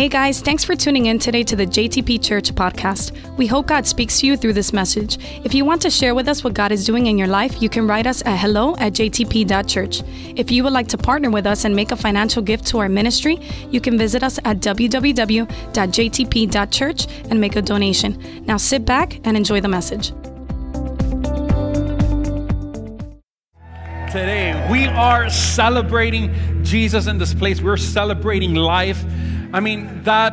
Hey guys, thanks for tuning in today to the JTP Church podcast. We hope God speaks to you through this message. If you want to share with us what God is doing in your life, you can write us at hello at jtp.church. If you would like to partner with us and make a financial gift to our ministry, you can visit us at www.jtp.church and make a donation. Now sit back and enjoy the message. Today, we are celebrating Jesus in this place. We're celebrating life. I mean, that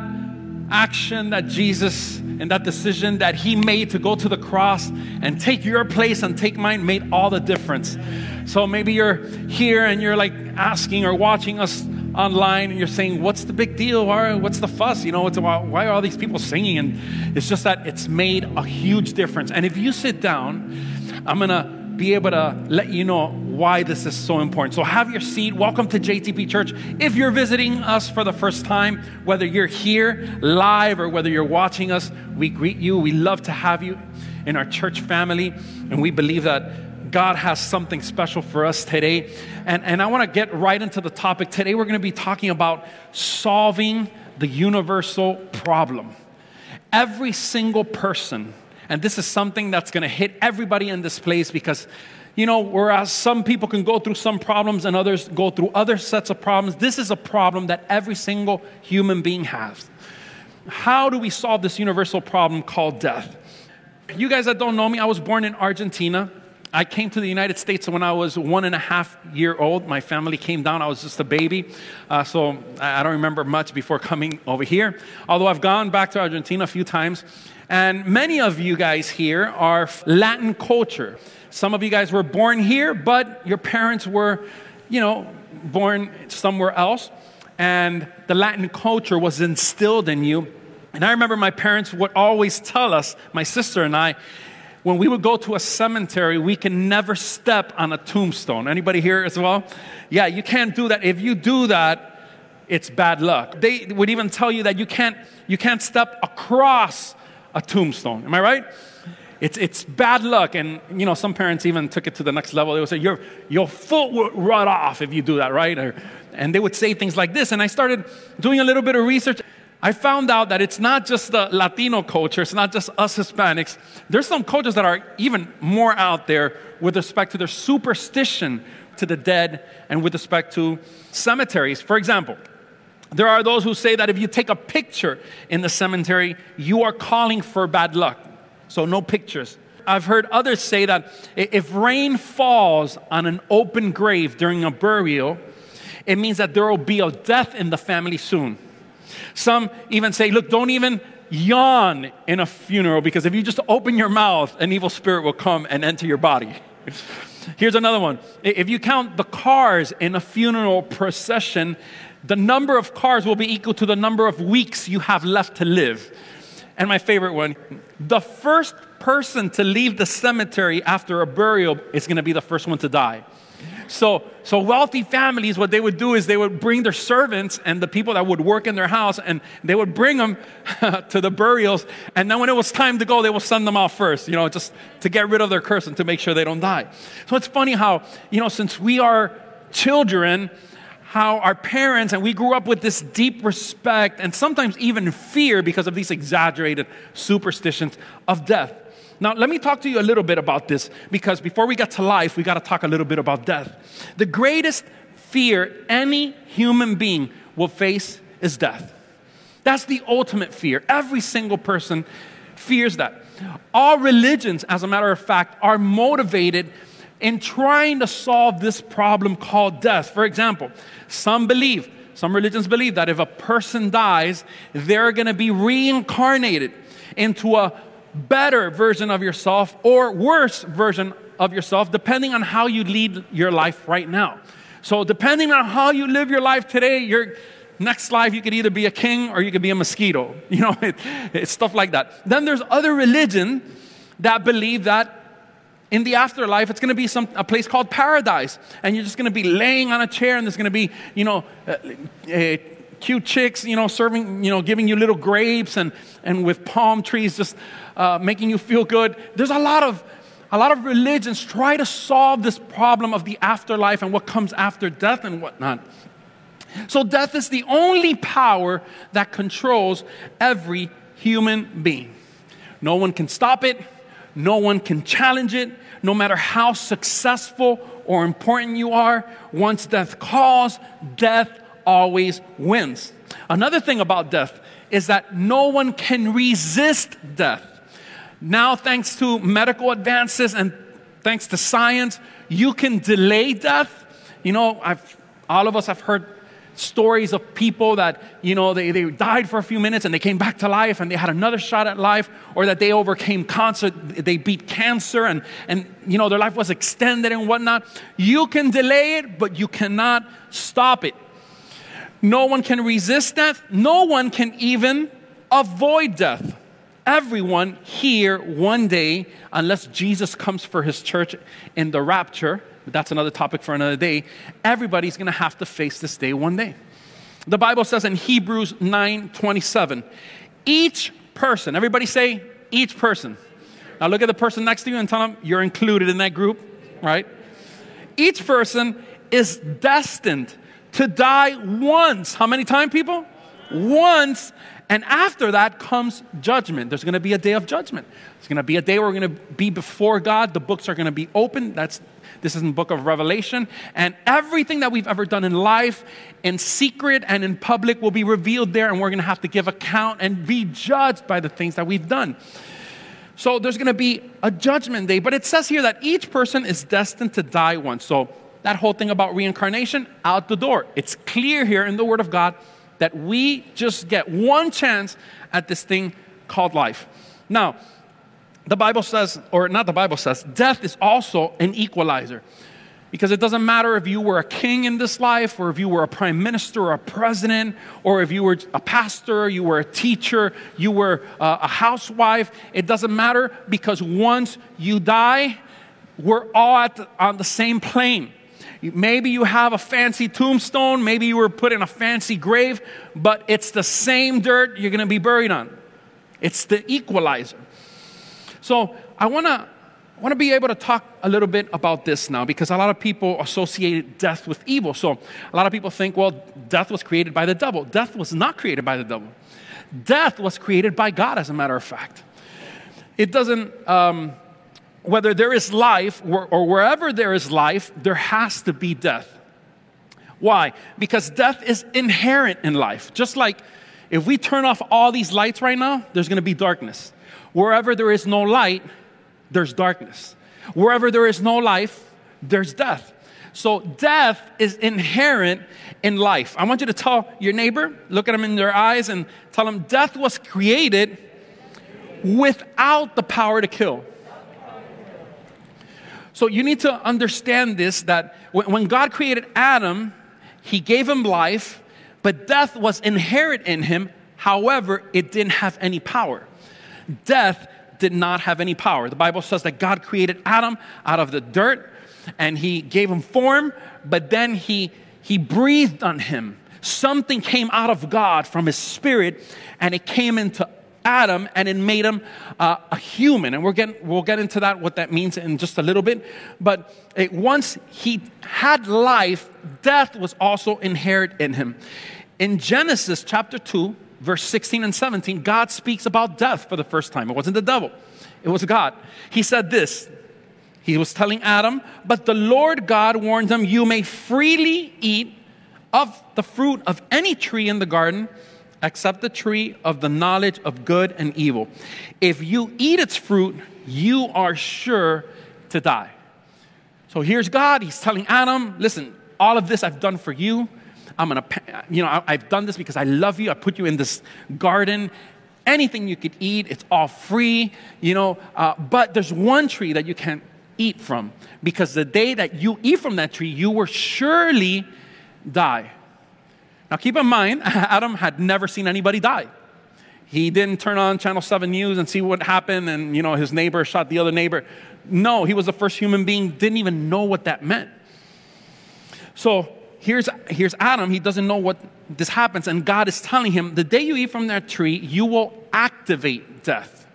action that Jesus and that decision that he made to go to the cross and take your place and take mine made all the difference. So maybe you're here and you're like asking or watching us online and you're saying, What's the big deal? What's the fuss? You know, about, why are all these people singing? And it's just that it's made a huge difference. And if you sit down, I'm gonna be able to let you know why this is so important. So have your seat. Welcome to JTP Church. If you're visiting us for the first time, whether you're here live or whether you're watching us, we greet you. We love to have you in our church family, and we believe that God has something special for us today. And, and I want to get right into the topic. Today, we're going to be talking about solving the universal problem. Every single person and this is something that's going to hit everybody in this place because, you know, whereas some people can go through some problems and others go through other sets of problems, this is a problem that every single human being has. How do we solve this universal problem called death? You guys that don't know me, I was born in Argentina. I came to the United States when I was one and a half year old. My family came down. I was just a baby. Uh, so I don't remember much before coming over here. Although I've gone back to Argentina a few times. And many of you guys here are Latin culture. Some of you guys were born here, but your parents were, you know, born somewhere else. And the Latin culture was instilled in you. And I remember my parents would always tell us, my sister and I, when we would go to a cemetery, we can never step on a tombstone. Anybody here as well? Yeah, you can't do that. If you do that, it's bad luck. They would even tell you that you can't, you can't step across a tombstone. Am I right? It's, it's bad luck. And, you know, some parents even took it to the next level. They would say, your, your foot will rot off if you do that, right? Or, and they would say things like this. And I started doing a little bit of research. I found out that it's not just the Latino culture, it's not just us Hispanics. There's some cultures that are even more out there with respect to their superstition to the dead and with respect to cemeteries. For example, there are those who say that if you take a picture in the cemetery, you are calling for bad luck. So, no pictures. I've heard others say that if rain falls on an open grave during a burial, it means that there will be a death in the family soon. Some even say, look, don't even yawn in a funeral because if you just open your mouth, an evil spirit will come and enter your body. Here's another one. If you count the cars in a funeral procession, the number of cars will be equal to the number of weeks you have left to live. And my favorite one the first person to leave the cemetery after a burial is going to be the first one to die. So, so wealthy families, what they would do is they would bring their servants and the people that would work in their house, and they would bring them to the burials. And then when it was time to go, they will send them out first, you know, just to get rid of their curse and to make sure they don't die. So it's funny how, you know, since we are children, how our parents and we grew up with this deep respect and sometimes even fear because of these exaggerated superstitions of death. Now, let me talk to you a little bit about this because before we get to life, we got to talk a little bit about death. The greatest fear any human being will face is death. That's the ultimate fear. Every single person fears that. All religions, as a matter of fact, are motivated in trying to solve this problem called death. For example, some believe, some religions believe that if a person dies, they're going to be reincarnated into a better version of yourself or worse version of yourself, depending on how you lead your life right now. So, depending on how you live your life today, your next life you could either be a king or you could be a mosquito. You know, it, it's stuff like that. Then there's other religion that believe that in the afterlife, it's going to be some, a place called paradise. And you're just going to be laying on a chair, and there's going to be, you know, uh, uh, cute chicks, you know, serving, you know, giving you little grapes and, and with palm trees just uh, making you feel good. There's a lot of a lot of religions try to solve this problem of the afterlife and what comes after death and whatnot. So, death is the only power that controls every human being. No one can stop it, no one can challenge it, no matter how successful or important you are. Once death calls, death always wins. Another thing about death is that no one can resist death. Now, thanks to medical advances and thanks to science, you can delay death. You know, I've, all of us have heard stories of people that, you know, they, they died for a few minutes and they came back to life and they had another shot at life, or that they overcame cancer, they beat cancer and, and, you know, their life was extended and whatnot. You can delay it, but you cannot stop it. No one can resist death. No one can even avoid death. Everyone here one day, unless Jesus comes for his church in the rapture, that's another topic for another day, everybody's gonna have to face this day one day. The Bible says in Hebrews 9 27, each person, everybody say, each person. Now look at the person next to you and tell them you're included in that group, right? Each person is destined to die once. How many times, people? Once. And after that comes judgment. There's going to be a day of judgment. It's going to be a day where we're going to be before God. The books are going to be open. That's this is in the book of Revelation. And everything that we've ever done in life, in secret and in public, will be revealed there, and we're going to have to give account and be judged by the things that we've done. So there's going to be a judgment day. But it says here that each person is destined to die once. So that whole thing about reincarnation, out the door. It's clear here in the Word of God that we just get one chance at this thing called life. Now, the Bible says, or not the Bible says, death is also an equalizer. Because it doesn't matter if you were a king in this life, or if you were a prime minister or a president, or if you were a pastor, you were a teacher, you were uh, a housewife. It doesn't matter because once you die, we're all the, on the same plane. Maybe you have a fancy tombstone, maybe you were put in a fancy grave, but it's the same dirt you're going to be buried on. It's the equalizer. So I want to I want to be able to talk a little bit about this now because a lot of people associate death with evil. So a lot of people think, well, death was created by the devil. Death was not created by the devil. Death was created by God, as a matter of fact. It doesn't, um, whether there is life or, or wherever there is life, there has to be death. Why? Because death is inherent in life. Just like if we turn off all these lights right now, there's going to be darkness. Wherever there is no light, there's darkness. Wherever there is no life, there's death. So death is inherent in life. I want you to tell your neighbor, look at them in their eyes, and tell them death was created without the power to kill. So you need to understand this that when God created Adam, he gave him life, but death was inherent in him. However, it didn't have any power death did not have any power. The Bible says that God created Adam out of the dirt and he gave him form, but then he, he breathed on him. Something came out of God from his spirit and it came into Adam and it made him uh, a human. And we're getting, we'll get into that, what that means in just a little bit. But it, once he had life, death was also inherent in him. In Genesis chapter 2, verse 16 and 17, God speaks about death for the first time. It wasn't the devil, it was God. He said this. He was telling Adam, but the Lord God warned him, You may freely eat of the fruit of any tree in the garden, except the tree of the knowledge of good and evil. If you eat its fruit, you are sure to die. So here's God. He's telling Adam, Listen, all of this I've done for you. I'm gonna, you know, I, have done this because I love you. I put you in this garden. Anything you could eat, it's all free, you know. Uh, but there's one tree that you can't eat from because the day that you eat from that tree, you will surely die. Now, keep in mind, Adam had never seen anybody die. He didn't turn on Channel 7 News and see what happened and, you know, his neighbor shot the other neighbor. No, he was the first human being, didn't even know what that meant. So here's, here's Adam. He doesn't know what this happens. And God is telling him, the day you eat from that tree, you will activate death.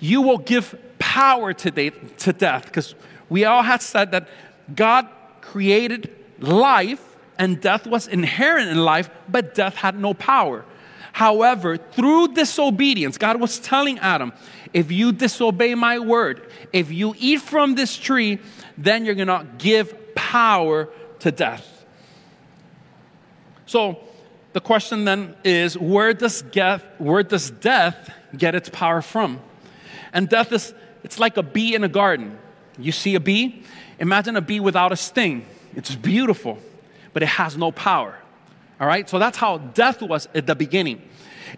You will give power to, de- to death. Because we all had said that God created life and death was inherent in life, but death had no power. However, through disobedience, God was telling Adam, if you disobey my word, if you eat from this tree, then you're gonna give power to death. So the question then is where does death, where does death get its power from? And death is it's like a bee in a garden. You see a bee, imagine a bee without a sting. It's beautiful, but it has no power. All right? So that's how death was at the beginning.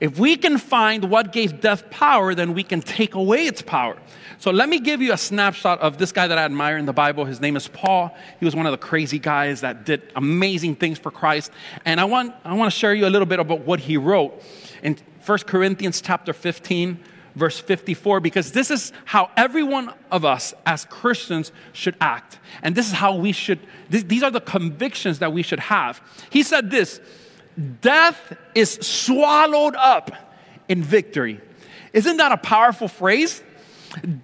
If we can find what gave death power, then we can take away its power. So let me give you a snapshot of this guy that I admire in the Bible. His name is Paul. He was one of the crazy guys that did amazing things for Christ. And I want, I want to share you a little bit about what he wrote in 1 Corinthians chapter 15, verse 54, because this is how every one of us as Christians should act. And this is how we should, these are the convictions that we should have. He said this death is swallowed up in victory. Isn't that a powerful phrase?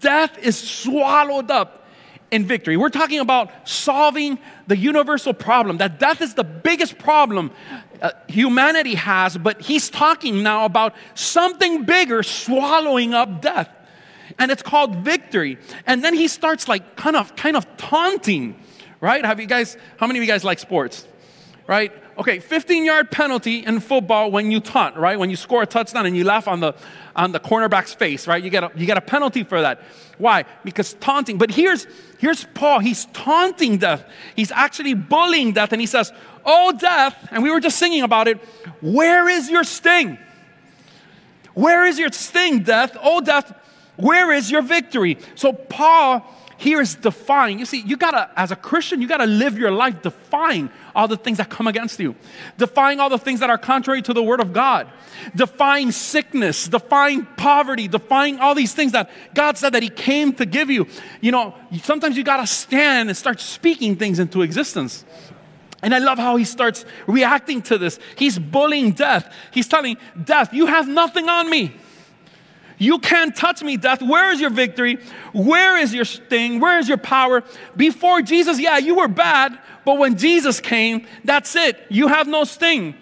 Death is swallowed up in victory. We're talking about solving the universal problem, that death is the biggest problem uh, humanity has, but he's talking now about something bigger swallowing up death. And it's called victory. And then he starts like kind of kind of taunting, right? Have you guys how many of you guys like sports? Right? Okay, 15 yard penalty in football when you taunt, right? When you score a touchdown and you laugh on the, on the cornerback's face, right? You get, a, you get a penalty for that. Why? Because taunting. But here's, here's Paul. He's taunting death. He's actually bullying death. And he says, Oh, death, and we were just singing about it, where is your sting? Where is your sting, death? Oh, death, where is your victory? So Paul here is defying. You see, you gotta, as a Christian, you gotta live your life defying all the things that come against you, defying all the things that are contrary to the Word of God, defying sickness, defying poverty, defying all these things that God said that He came to give you. You know, sometimes you gotta stand and start speaking things into existence. And I love how he starts reacting to this. He's bullying death. He's telling death, You have nothing on me. You can't touch me, death. Where is your victory? Where is your sting? Where is your power? Before Jesus, yeah, you were bad, but when Jesus came, that's it. You have no sting.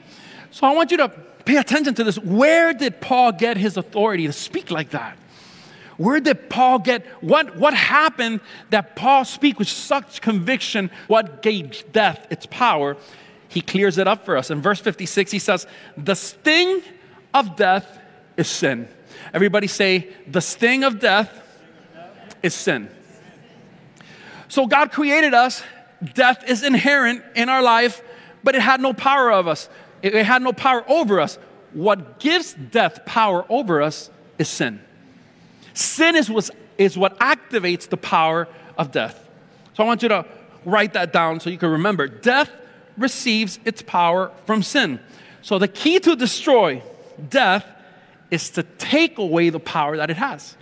So I want you to pay attention to this. Where did Paul get his authority to speak like that? Where did Paul get what what happened that Paul speak with such conviction? What gave death its power? He clears it up for us. In verse 56, he says, The sting of death is sin. Everybody say, the sting of death is sin. So God created us. Death is inherent in our life, but it had no power of us. It had no power over us. What gives death power over us is sin. Sin is, what is what activates the power of death. So I want you to write that down so you can remember. Death receives its power from sin. So the key to destroy death is to take away the power that it has,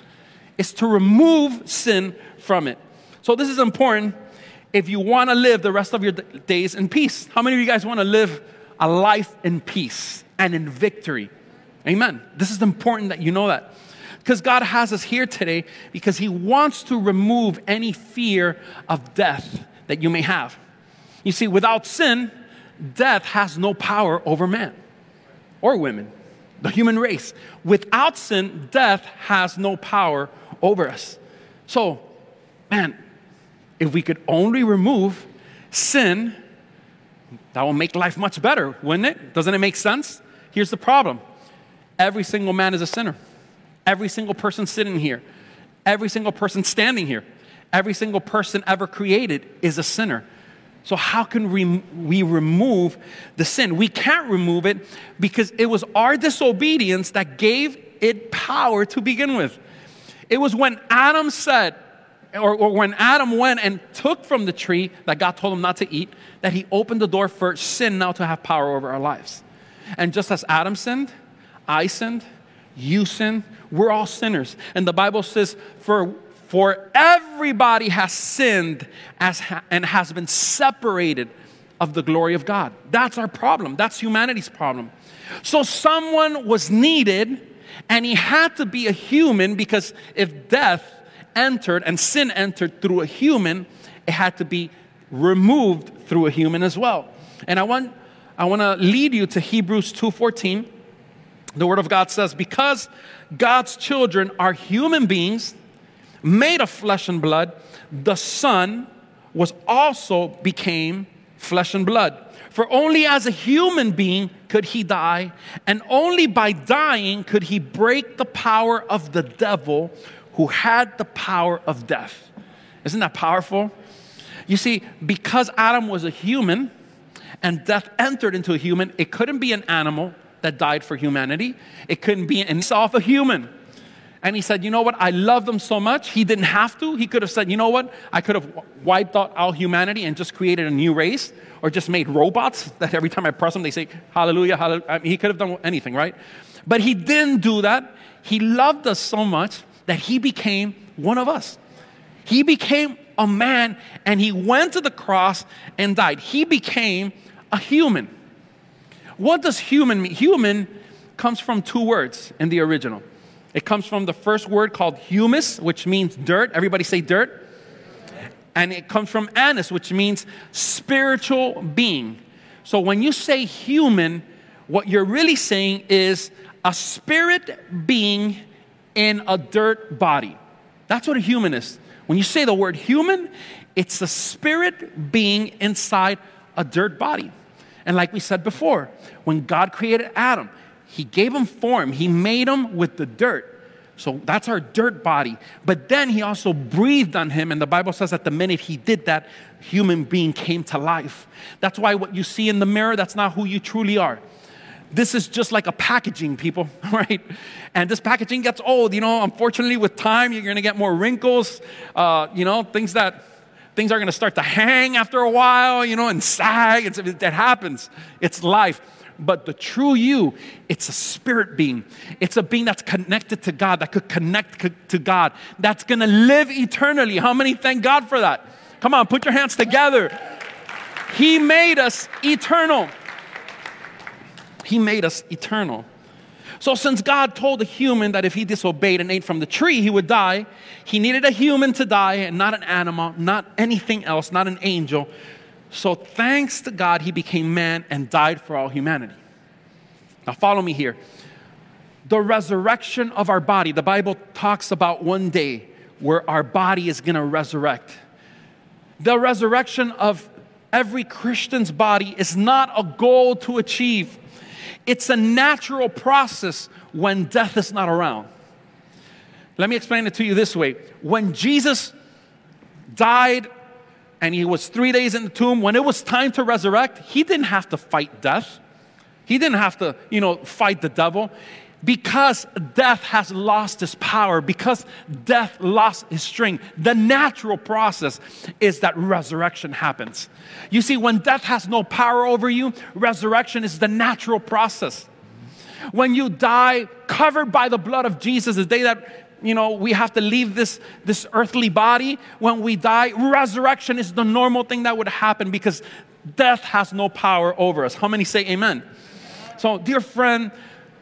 it's to remove sin from it. So, this is important if you want to live the rest of your days in peace. How many of you guys want to live a life in peace and in victory? Amen. This is important that you know that. Because God has us here today because He wants to remove any fear of death that you may have. You see, without sin, death has no power over man or women the human race. Without sin, death has no power over us. So, man, if we could only remove sin, that will make life much better, wouldn't it? Doesn't it make sense? Here's the problem every single man is a sinner. Every single person sitting here, every single person standing here, every single person ever created is a sinner. So, how can we, we remove the sin? We can't remove it because it was our disobedience that gave it power to begin with. It was when Adam said, or, or, when Adam went and took from the tree that God told him not to eat, that he opened the door for sin now to have power over our lives. And just as Adam sinned, I sinned, you sinned, we're all sinners. And the Bible says, for for everybody has sinned as ha- and has been separated of the glory of God. That's our problem. That's humanity's problem. So someone was needed, and he had to be a human because if death entered and sin entered through a human, it had to be removed through a human as well. And I want, I want to lead you to Hebrews 2.14. The Word of God says, because God's children are human beings made of flesh and blood, the Son was also became flesh and blood. For only as a human being could he die, and only by dying could he break the power of the devil who had the power of death. Isn't that powerful? You see, because Adam was a human and death entered into a human, it couldn't be an animal that died for humanity, it couldn't be himself a human. And he said, You know what? I love them so much. He didn't have to. He could have said, You know what? I could have wiped out all humanity and just created a new race or just made robots that every time I press them, they say, Hallelujah, hallelujah. I mean, he could have done anything, right? But he didn't do that. He loved us so much that he became one of us. He became a man and he went to the cross and died. He became a human. What does human mean? Human comes from two words in the original. It comes from the first word called humus, which means dirt. Everybody say dirt. And it comes from anus, which means spiritual being. So when you say human, what you're really saying is a spirit being in a dirt body. That's what a human is. When you say the word human, it's a spirit being inside a dirt body. And like we said before, when God created Adam, he gave him form, He made him with the dirt. So that's our dirt body. But then He also breathed on him, and the Bible says that the minute He did that, human being came to life. That's why what you see in the mirror, that's not who you truly are. This is just like a packaging, people, right? And this packaging gets old. You know, unfortunately, with time, you're going to get more wrinkles. Uh, you know, things that things are going to start to hang after a while. You know, and sag. It's, that happens. It's life but the true you, it's a spirit being. It's a being that's connected to God, that could connect to God, that's gonna live eternally. How many thank God for that? Come on, put your hands together. He made us eternal. He made us eternal. So, since God told a human that if he disobeyed and ate from the tree, he would die, he needed a human to die and not an animal, not anything else, not an angel. So, thanks to God, he became man and died for all humanity. Now, follow me here. The resurrection of our body, the Bible talks about one day where our body is going to resurrect. The resurrection of every Christian's body is not a goal to achieve, it's a natural process when death is not around. Let me explain it to you this way. When Jesus died and he was three days in the tomb. When it was time to resurrect, he didn't have to fight death. He didn't have to, you know, fight the devil. Because death has lost its power, because death lost its strength, the natural process is that resurrection happens. You see, when death has no power over you, resurrection is the natural process. When you die covered by the blood of Jesus, the day that you know, we have to leave this, this earthly body when we die. Resurrection is the normal thing that would happen because death has no power over us. How many say amen? So, dear friend,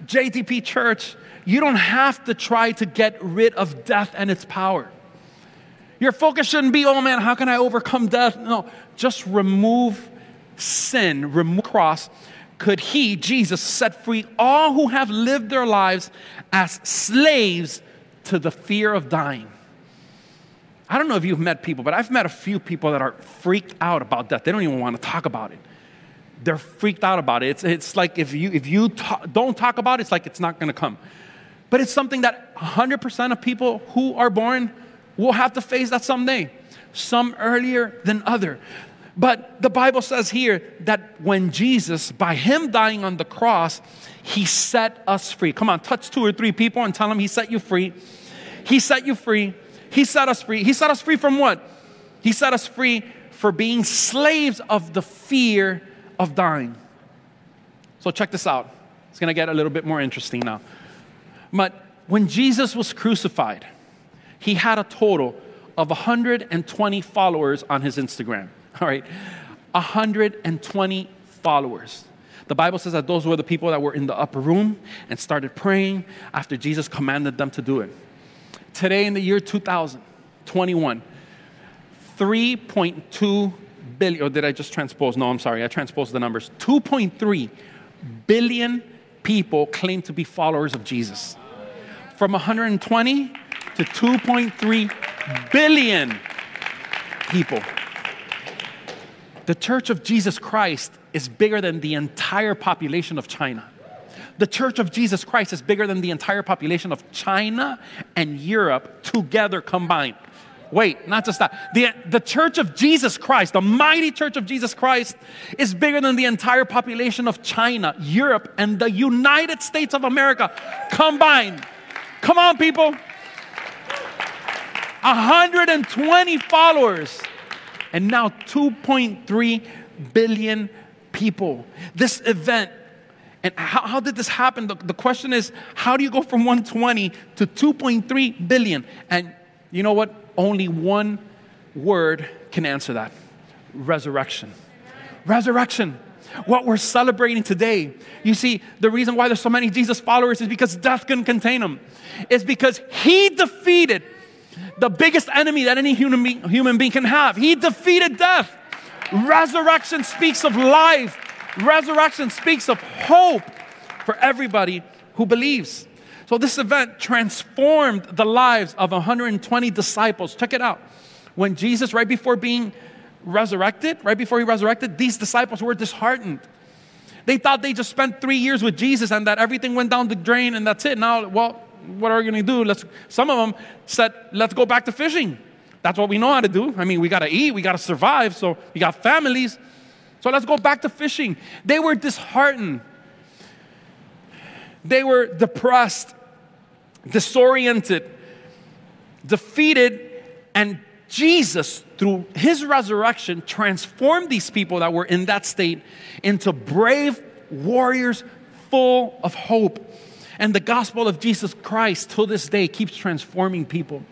JTP Church, you don't have to try to get rid of death and its power. Your focus shouldn't be, oh man, how can I overcome death? No, just remove sin, remove cross. Could he, Jesus, set free all who have lived their lives as slaves to the fear of dying. I don't know if you've met people, but I've met a few people that are freaked out about death. They don't even want to talk about it. They're freaked out about it. It's, it's like if you, if you don't talk about it, it's like it's not going to come. But it's something that 100% of people who are born will have to face that someday, some earlier than other. But the Bible says here that when Jesus, by him dying on the cross, he set us free. Come on, touch two or three people and tell them He set you free. He set you free. He set us free. He set us free from what? He set us free for being slaves of the fear of dying. So, check this out. It's going to get a little bit more interesting now. But when Jesus was crucified, he had a total of 120 followers on his Instagram. All right, 120 followers. The Bible says that those were the people that were in the upper room and started praying after Jesus commanded them to do it. Today, in the year 2021, 3.2 billion, or did I just transpose? No, I'm sorry, I transposed the numbers. 2.3 billion people claim to be followers of Jesus. From 120 to 2.3 billion people. The Church of Jesus Christ is bigger than the entire population of China. The Church of Jesus Christ is bigger than the entire population of China and Europe together combined. Wait, not just that. The, the Church of Jesus Christ, the mighty Church of Jesus Christ, is bigger than the entire population of China, Europe, and the United States of America combined. Come on, people. 120 followers, and now 2.3 billion people. This event, and how, how did this happen? The, the question is, how do you go from 120 to 2.3 billion? And you know what? Only one word can answer that resurrection. Resurrection. What we're celebrating today. You see, the reason why there's so many Jesus followers is because death couldn't contain them. It's because he defeated the biggest enemy that any human being, human being can have. He defeated death. Resurrection speaks of life, resurrection speaks of hope for everybody who believes. So, this event transformed the lives of 120 disciples. Check it out. When Jesus, right before being resurrected, right before he resurrected, these disciples were disheartened. They thought they just spent three years with Jesus and that everything went down the drain and that's it. Now, well, what are we going to do? Let's, some of them said, let's go back to fishing. That's what we know how to do. I mean, we got to eat, we got to survive, so we got families. So let's go back to fishing. They were disheartened. They were depressed, disoriented, defeated, and Jesus, through his resurrection, transformed these people that were in that state into brave warriors full of hope. And the gospel of Jesus Christ till this day keeps transforming people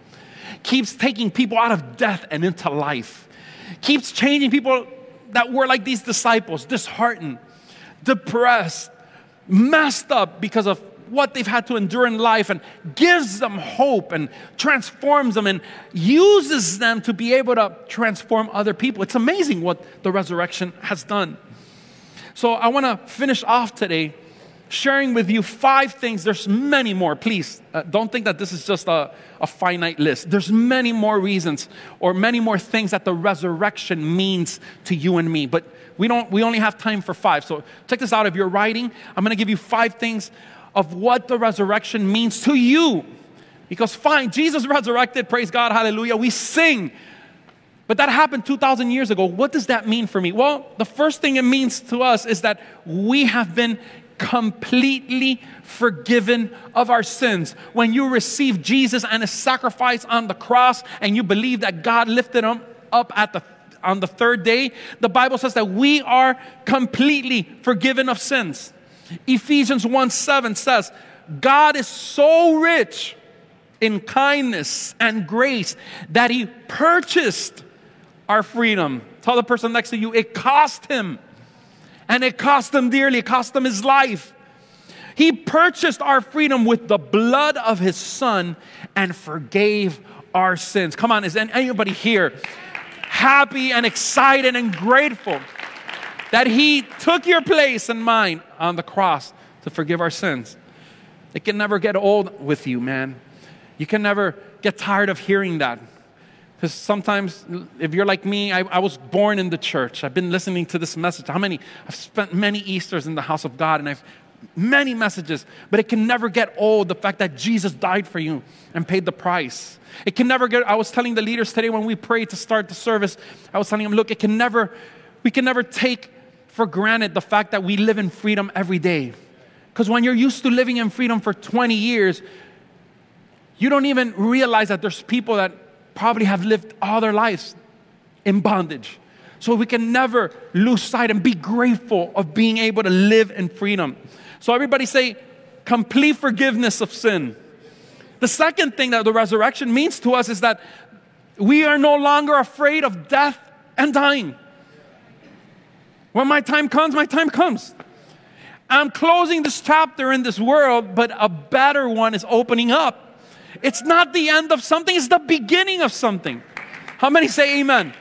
keeps taking people out of death and into life, keeps changing people that were like these disciples, disheartened, depressed, messed up because of what they've had to endure in life and gives them hope and transforms them and uses them to be able to transform other people. It's amazing what the resurrection has done. So I want to finish off today sharing with you five things. There's many more. Please uh, don't think that this is just a, a finite list. There's many more reasons or many more things that the resurrection means to you and me. But we don't. We only have time for five. So check this out. If you're writing, I'm going to give you five things of what the resurrection means to you. Because fine, Jesus resurrected. Praise God. Hallelujah. We sing. But that happened 2,000 years ago. What does that mean for me? Well, the first thing it means to us is that we have been completely forgiven of our sins. When you receive Jesus and his sacrifice on the cross and you believe that God lifted him up at the on the third day, the Bible says that we are completely forgiven of sins. Ephesians 1 7 says, God is so rich in kindness and grace that he purchased our freedom. Tell the person next to you, it cost him and it cost him dearly, it cost him his life. He purchased our freedom with the blood of his son and forgave our sins. Come on, is anybody here happy and excited and grateful that he took your place and mine on the cross to forgive our sins? It can never get old with you, man. You can never get tired of hearing that. Because sometimes, if you're like me, I, I, was born in the church. I've been listening to this message. How many? I've spent many Easters in the house of God and I've many messages, but it can never get old the fact that Jesus died for you and paid the price. It can never get, I was telling the leaders today when we prayed to start the service, I was telling them, look, it can never, we can never take for granted the fact that we live in freedom every day. Because when you're used to living in freedom for 20 years, you don't even realize that there's people that probably have lived all their lives in bondage. So we can never lose sight and be grateful of being able to live in freedom. So everybody say, complete forgiveness of sin. The second thing that the resurrection means to us is that we are no longer afraid of death and dying. When my time comes, my time comes. I'm closing this chapter in this world, but a better one is opening up. It's not the end of something, it's the beginning of something. How many say amen?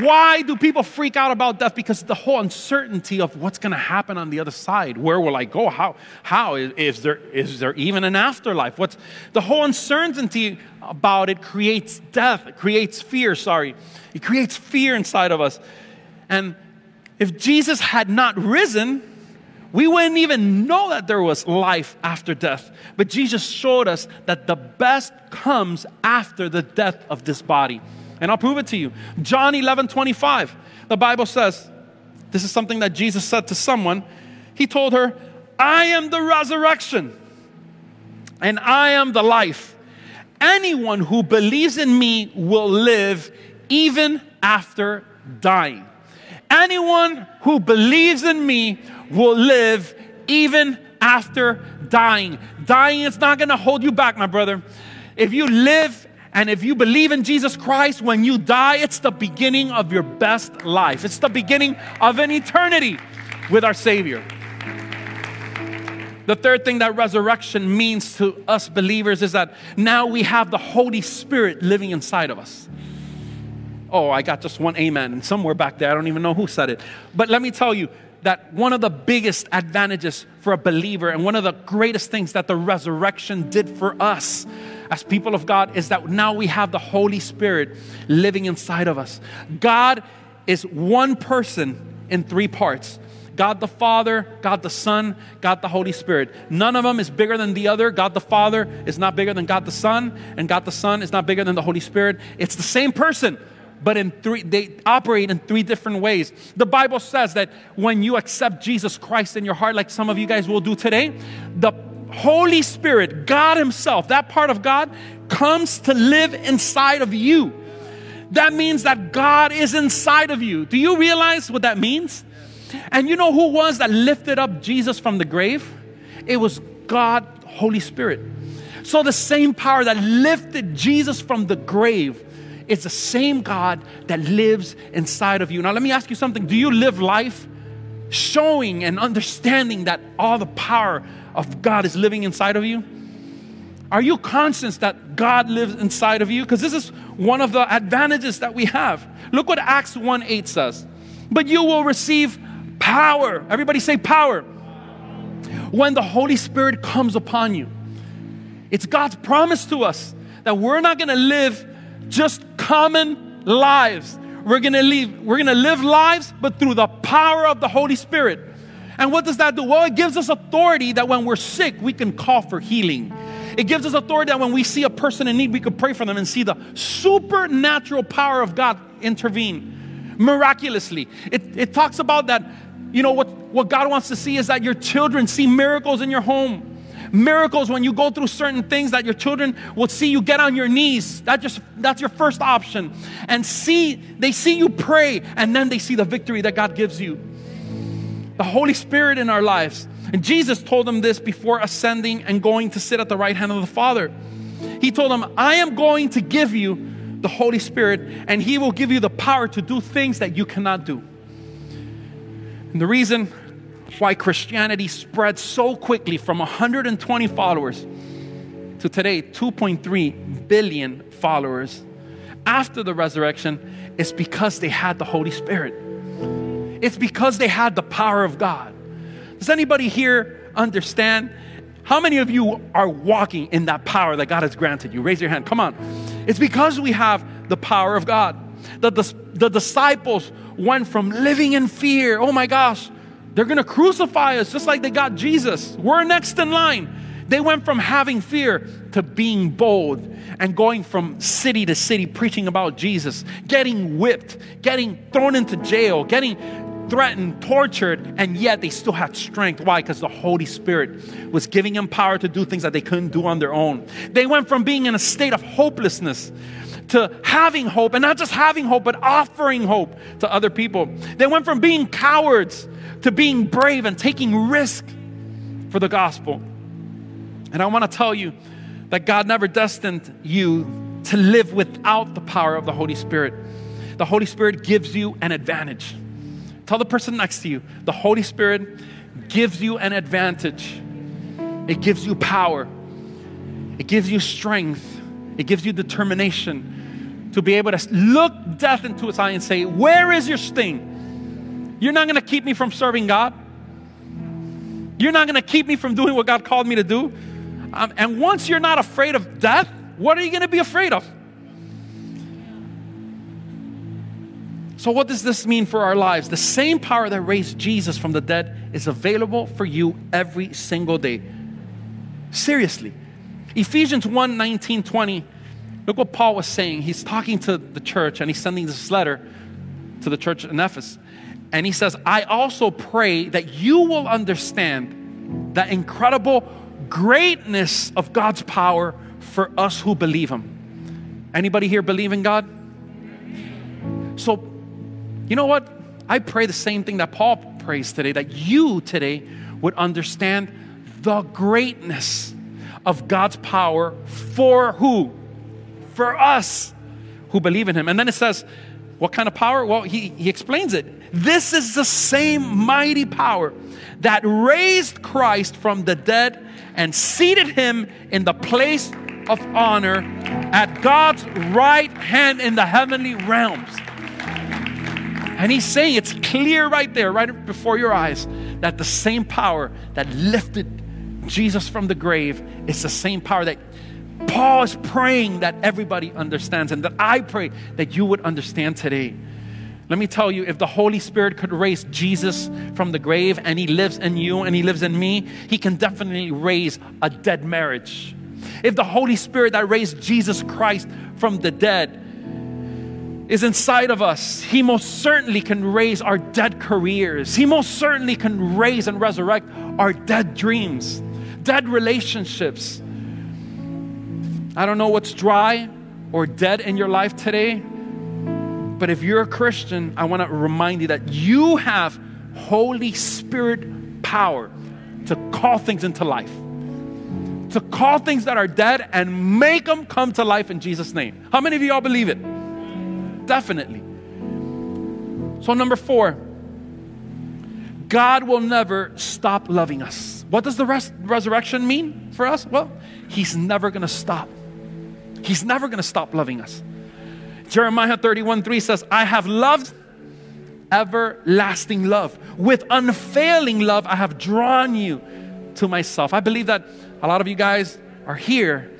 why do people freak out about death? Because the whole uncertainty of what's going to happen on the other side. Where will I go? How? How is, there? Is there even an afterlife? What's the whole uncertainty about it creates death. It creates fear. Sorry, it creates fear inside of us. And if Jesus had not risen, we wouldn't even know that there was life after death. But Jesus showed us that the best comes after the death of this body. And I'll prove it to you. John 11 25, the Bible says, this is something that Jesus said to someone. He told her, I am the resurrection and I am the life. Anyone who believes in me will live even after dying. Anyone who believes in me will live even after dying. Dying is not going to hold you back, my brother. If you live and if you believe in Jesus Christ, when you die, it's the beginning of your best life. It's the beginning of an eternity with our Savior. The third thing that resurrection means to us believers is that now we have the Holy Spirit living inside of us. Oh, I got just one amen, and somewhere back there, I don't even know who said it. But let me tell you that one of the biggest advantages for a believer, and one of the greatest things that the resurrection did for us as people of God, is that now we have the Holy Spirit living inside of us. God is one person in three parts. God the Father, God the Son, God the Holy Spirit. None of them is bigger than the other. God the Father is not bigger than God the Son, and God the Son is not bigger than the Holy Spirit. It's the same person, but in three they operate in three different ways. The Bible says that when you accept Jesus Christ in your heart like some of you guys will do today, the Holy Spirit, God himself, that part of God comes to live inside of you. That means that God is inside of you. Do you realize what that means? And you know who was that lifted up Jesus from the grave? It was God, Holy Spirit. So the same power that lifted Jesus from the grave it's the same God that lives inside of you. Now, let me ask you something. Do you live life showing and understanding that all the power of God is living inside of you? Are you conscious that God lives inside of you? Because this is one of the advantages that we have. Look what Acts 1 8 says. But you will receive power. Everybody say power. When the Holy Spirit comes upon you. It's God's promise to us that we're not going to live just common lives. We're gonna live, we're gonna live lives, but through the power of the Holy Spirit. And what does that do? Well, it gives us authority that when we're sick, we can call for healing. It gives us authority that when we see a person in need, we could pray for them and see the supernatural power of God intervene miraculously. It, it talks about that, you know, what, what God wants to see is that your children see miracles in your home miracles when you go through certain things that your children will see you get on your knees. That just that's your first option. And see, they see you pray, and then they see the victory that God gives you. The Holy Spirit in our lives. And Jesus told them this before ascending and going to sit at the right hand of the Father. He told them, I am going to give you the Holy Spirit, and He will give you the power to do things that you cannot do. And the reason why Christianity spread so quickly from 120 followers to today 2.3 billion followers after the resurrection is because they had the Holy Spirit. It's because they had the power of God. Does anybody here understand? How many of you are walking in that power that God has granted you? Raise your hand. Come on. It's because we have the power of God. The, the, the disciples went from living in fear, oh my gosh, they're going to crucify us just like they got Jesus. We're next in line. They went from having fear to being bold and going from city to city preaching about Jesus, getting whipped, getting thrown into jail, getting threatened, tortured, and yet they still had strength. Why? Because the Holy Spirit was giving them power to do things that they couldn't do on their own. They went from being in a state of hopelessness to having hope, and not just having hope, but offering hope to other people. They went from being cowards to being brave and taking risk for the gospel. And I want to tell you that God never destined you to live without the power of the Holy Spirit. The Holy Spirit gives you an advantage. Tell the person next to you, the Holy Spirit gives you an advantage. It gives you power. It gives you strength. It gives you determination to be able to look death into its eye and say, Where is your sting? You're not going to keep me from serving God. You're not going to keep me from doing what God called me to do. Um, and once you're not afraid of death, what are you going to be afraid of? So, what does this mean for our lives? The same power that raised Jesus from the dead is available for you every single day. Seriously. Ephesians 1 19, 20. Look what Paul was saying. He's talking to the church and he's sending this letter to the church in Ephesus. And he says, I also pray that you will understand the incredible greatness of God's power for us who believe him. Anybody here believe in God? So you know what? I pray the same thing that Paul prays today that you today would understand the greatness of God's power for who? For us who believe in Him. And then it says, what kind of power? Well, he, he explains it. This is the same mighty power that raised Christ from the dead and seated him in the place of honor at God's right hand in the heavenly realms. And he's saying it's clear right there, right before your eyes, that the same power that lifted Jesus from the grave is the same power that Paul is praying that everybody understands, and that I pray that you would understand today. Let me tell you, if the Holy Spirit could raise Jesus from the grave and He lives in you and He lives in me, He can definitely raise a dead marriage. If the Holy Spirit that raised Jesus Christ from the dead is inside of us, He most certainly can raise our dead careers. He most certainly can raise and resurrect our dead dreams, dead relationships. I don't know what's dry or dead in your life today, but if you're a Christian, I want to remind you that you have Holy Spirit power to call things into life, to call things that are dead and make them come to life in Jesus' name. How many of y'all believe it? Definitely. So, number four, God will never stop loving us. What does the res- resurrection mean for us? Well, He's never going to stop. He's never going to stop loving us. Jeremiah 31 3 says, I have loved everlasting love. With unfailing love, I have drawn you to myself. I believe that a lot of you guys are here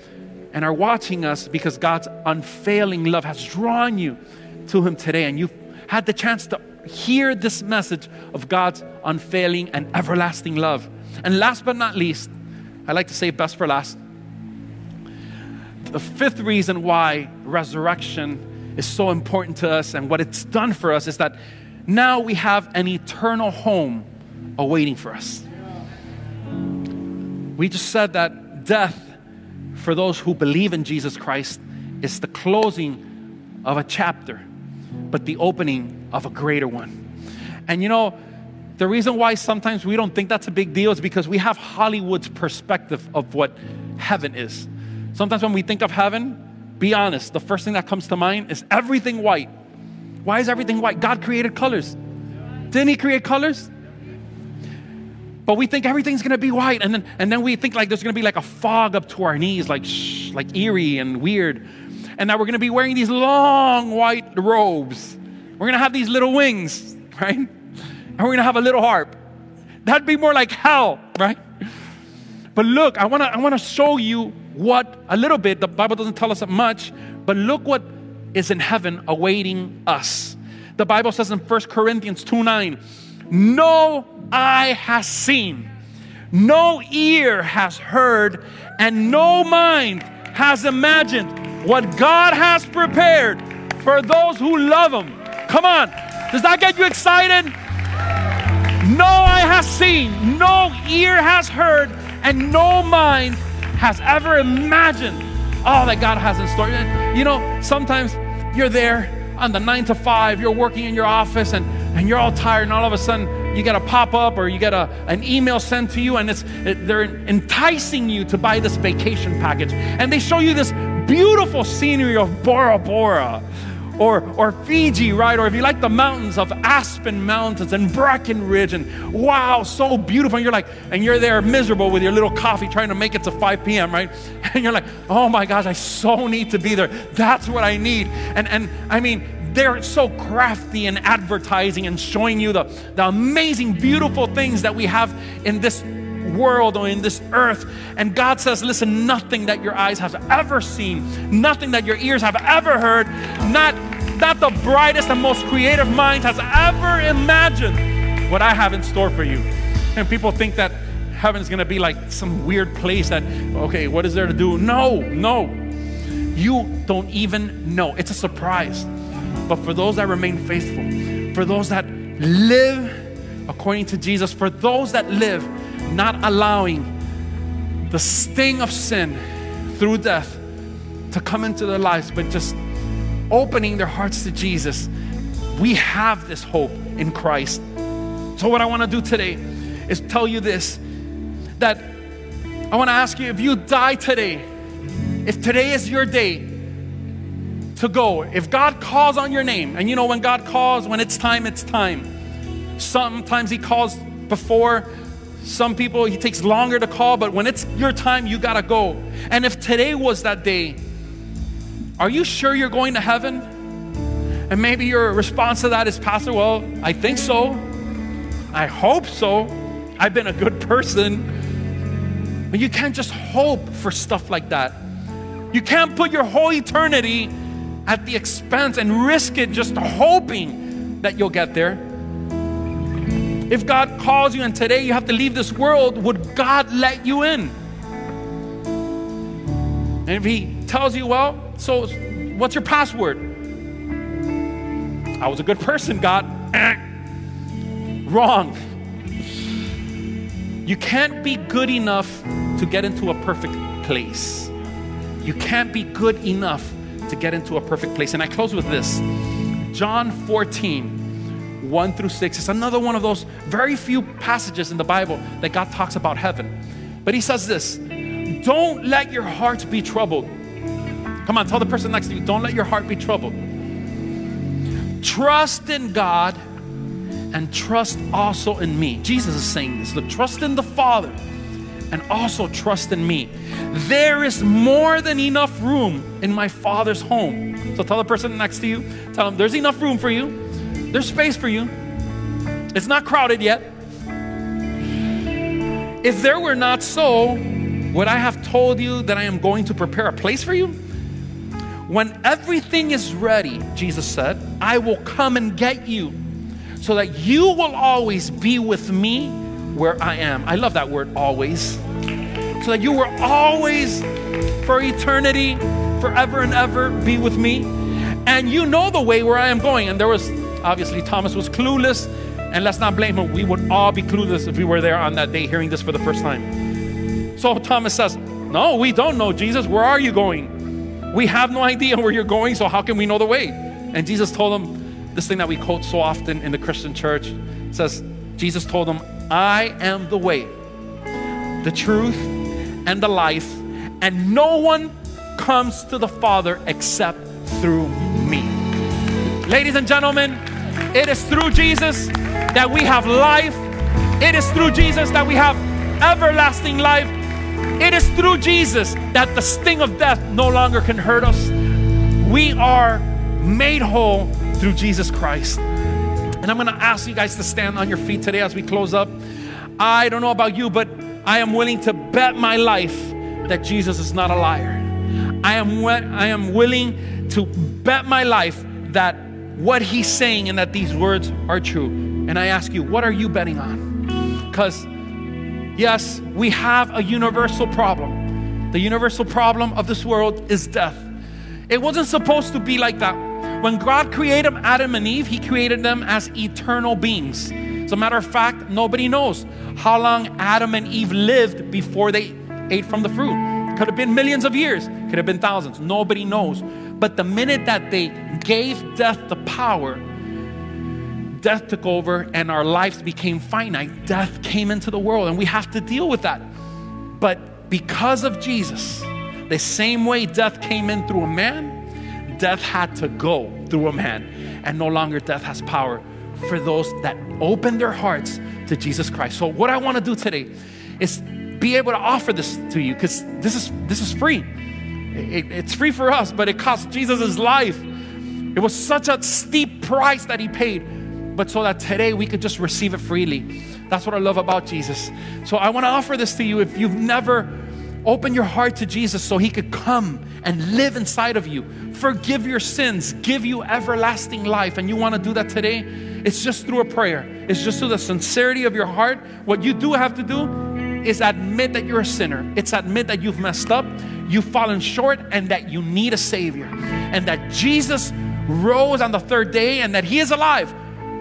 and are watching us because God's unfailing love has drawn you to Him today. And you've had the chance to hear this message of God's unfailing and everlasting love. And last but not least, I like to say best for last. The fifth reason why resurrection is so important to us and what it's done for us is that now we have an eternal home awaiting for us. We just said that death for those who believe in Jesus Christ is the closing of a chapter, but the opening of a greater one. And you know, the reason why sometimes we don't think that's a big deal is because we have Hollywood's perspective of what heaven is. Sometimes when we think of heaven, be honest, the first thing that comes to mind is everything white. Why is everything white? God created colors. Didn't He create colors? But we think everything's gonna be white, and then and then we think like there's gonna be like a fog up to our knees, like shh, like eerie and weird, and that we're gonna be wearing these long white robes. We're gonna have these little wings, right? And we're gonna have a little harp. That'd be more like hell, right? But look, I wanna I wanna show you what a little bit. The Bible doesn't tell us that much, but look what is in heaven awaiting us. The Bible says in 1 Corinthians 2 9, no eye has seen, no ear has heard, and no mind has imagined what God has prepared for those who love Him. Come on, does that get you excited? No eye has seen, no ear has heard, and no mind has ever imagined all that God has in store. You know, sometimes you're there on the nine to five, you're working in your office and, and you're all tired, and all of a sudden you get a pop up or you get a, an email sent to you, and it's it, they're enticing you to buy this vacation package. And they show you this beautiful scenery of Bora Bora or, or Fiji, right? Or if you like the mountains of Aspen Mountains and Breckenridge, and wow, so beautiful. And you're like, and you're there miserable with your little coffee trying to make it to 5 p.m., right? And you're like, oh my gosh, I so need to be there. That's what I need. And, and I mean, they're so crafty in advertising and showing you the, the amazing, beautiful things that we have in this world or in this earth. And God says, listen, nothing that your eyes have ever seen, nothing that your ears have ever heard, not, not the brightest and most creative minds has ever imagined what I have in store for you. And people think that heaven's gonna be like some weird place that, okay, what is there to do? No, no. You don't even know. It's a surprise. But for those that remain faithful, for those that live according to Jesus, for those that live not allowing the sting of sin through death to come into their lives, but just opening their hearts to Jesus, we have this hope in Christ. So, what I want to do today is tell you this that I want to ask you if you die today, if today is your day to go, if God calls on your name, and you know when God calls, when it's time, it's time. Sometimes He calls before some people, he takes longer to call, but when it's your time, you gotta go. And if today was that day, are you sure you're going to heaven? And maybe your response to that is, Pastor, well, I think so. I hope so. I've been a good person. But you can't just hope for stuff like that. You can't put your whole eternity at the expense and risk it just hoping that you'll get there. If God calls you and today you have to leave this world, would God let you in? And if He tells you, well, so what's your password? I was a good person, God. Wrong. You can't be good enough to get into a perfect place. You can't be good enough to get into a perfect place. And I close with this John 14 1 through 6. It's another one of those very few passages in the Bible that God talks about heaven. But he says this Don't let your hearts be troubled. Come on, tell the person next to you, don't let your heart be troubled. Trust in God and trust also in me. Jesus is saying this. Look, trust in the Father and also trust in me. There is more than enough room in my Father's home. So tell the person next to you, tell them there's enough room for you. There's space for you. It's not crowded yet. If there were not so, would I have told you that I am going to prepare a place for you? When everything is ready, Jesus said, I will come and get you so that you will always be with me where I am. I love that word, always. So that you will always, for eternity, forever and ever, be with me. And you know the way where I am going. And there was Obviously, Thomas was clueless, and let's not blame him. We would all be clueless if we were there on that day hearing this for the first time. So Thomas says, No, we don't know, Jesus. Where are you going? We have no idea where you're going, so how can we know the way? And Jesus told him this thing that we quote so often in the Christian church. Says, Jesus told him, I am the way, the truth, and the life, and no one comes to the Father except through me. Ladies and gentlemen, it is through Jesus that we have life. It is through Jesus that we have everlasting life. It is through Jesus that the sting of death no longer can hurt us. We are made whole through Jesus Christ. And I'm going to ask you guys to stand on your feet today as we close up. I don't know about you, but I am willing to bet my life that Jesus is not a liar. I am, I am willing to bet my life that what he's saying and that these words are true. And I ask you, what are you betting on? Because, yes, we have a universal problem. The universal problem of this world is death. It wasn't supposed to be like that. When God created Adam and Eve, He created them as eternal beings. As a matter of fact, nobody knows how long Adam and Eve lived before they ate from the fruit. Could have been millions of years, could have been thousands. Nobody knows. But the minute that they gave death the power, death took over and our lives became finite. Death came into the world and we have to deal with that. But because of Jesus, the same way death came in through a man, death had to go through a man, and no longer death has power for those that open their hearts to Jesus Christ. So, what I want to do today is be able to offer this to you because this is this is free. It, it's free for us, but it cost Jesus life. It was such a steep price that he paid, but so that today we could just receive it freely. That's what I love about Jesus. So I want to offer this to you if you've never opened your heart to Jesus so he could come and live inside of you, forgive your sins, give you everlasting life, and you want to do that today, it's just through a prayer. It's just through the sincerity of your heart. What you do have to do is admit that you're a sinner. It's admit that you've messed up, you've fallen short, and that you need a Savior. And that Jesus rose on the third day and that He is alive.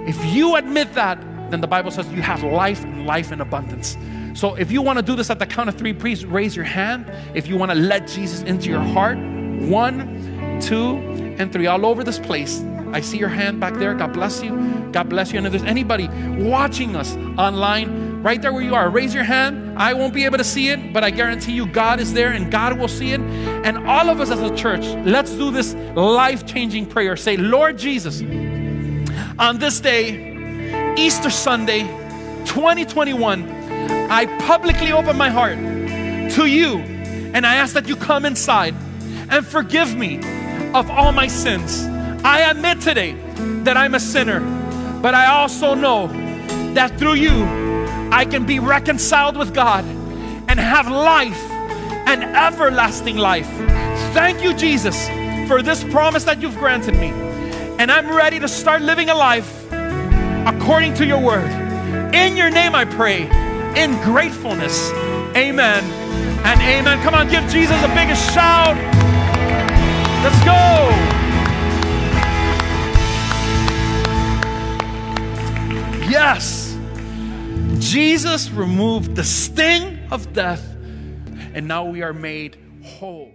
If you admit that, then the Bible says you have life and life in abundance. So if you want to do this at the count of three, please raise your hand. If you want to let Jesus into your heart, one, two, and three, all over this place. I see your hand back there. God bless you. God bless you. And if there's anybody watching us online, right there where you are, raise your hand. I won't be able to see it, but I guarantee you God is there and God will see it. And all of us as a church, let's do this life changing prayer. Say, Lord Jesus, on this day, Easter Sunday, 2021, I publicly open my heart to you and I ask that you come inside and forgive me of all my sins. I admit today that I'm a sinner, but I also know that through you I can be reconciled with God and have life and everlasting life. Thank you, Jesus, for this promise that you've granted me. And I'm ready to start living a life according to your word. In your name I pray, in gratefulness. Amen and amen. Come on, give Jesus the biggest shout. Let's go. Yes, Jesus removed the sting of death, and now we are made whole.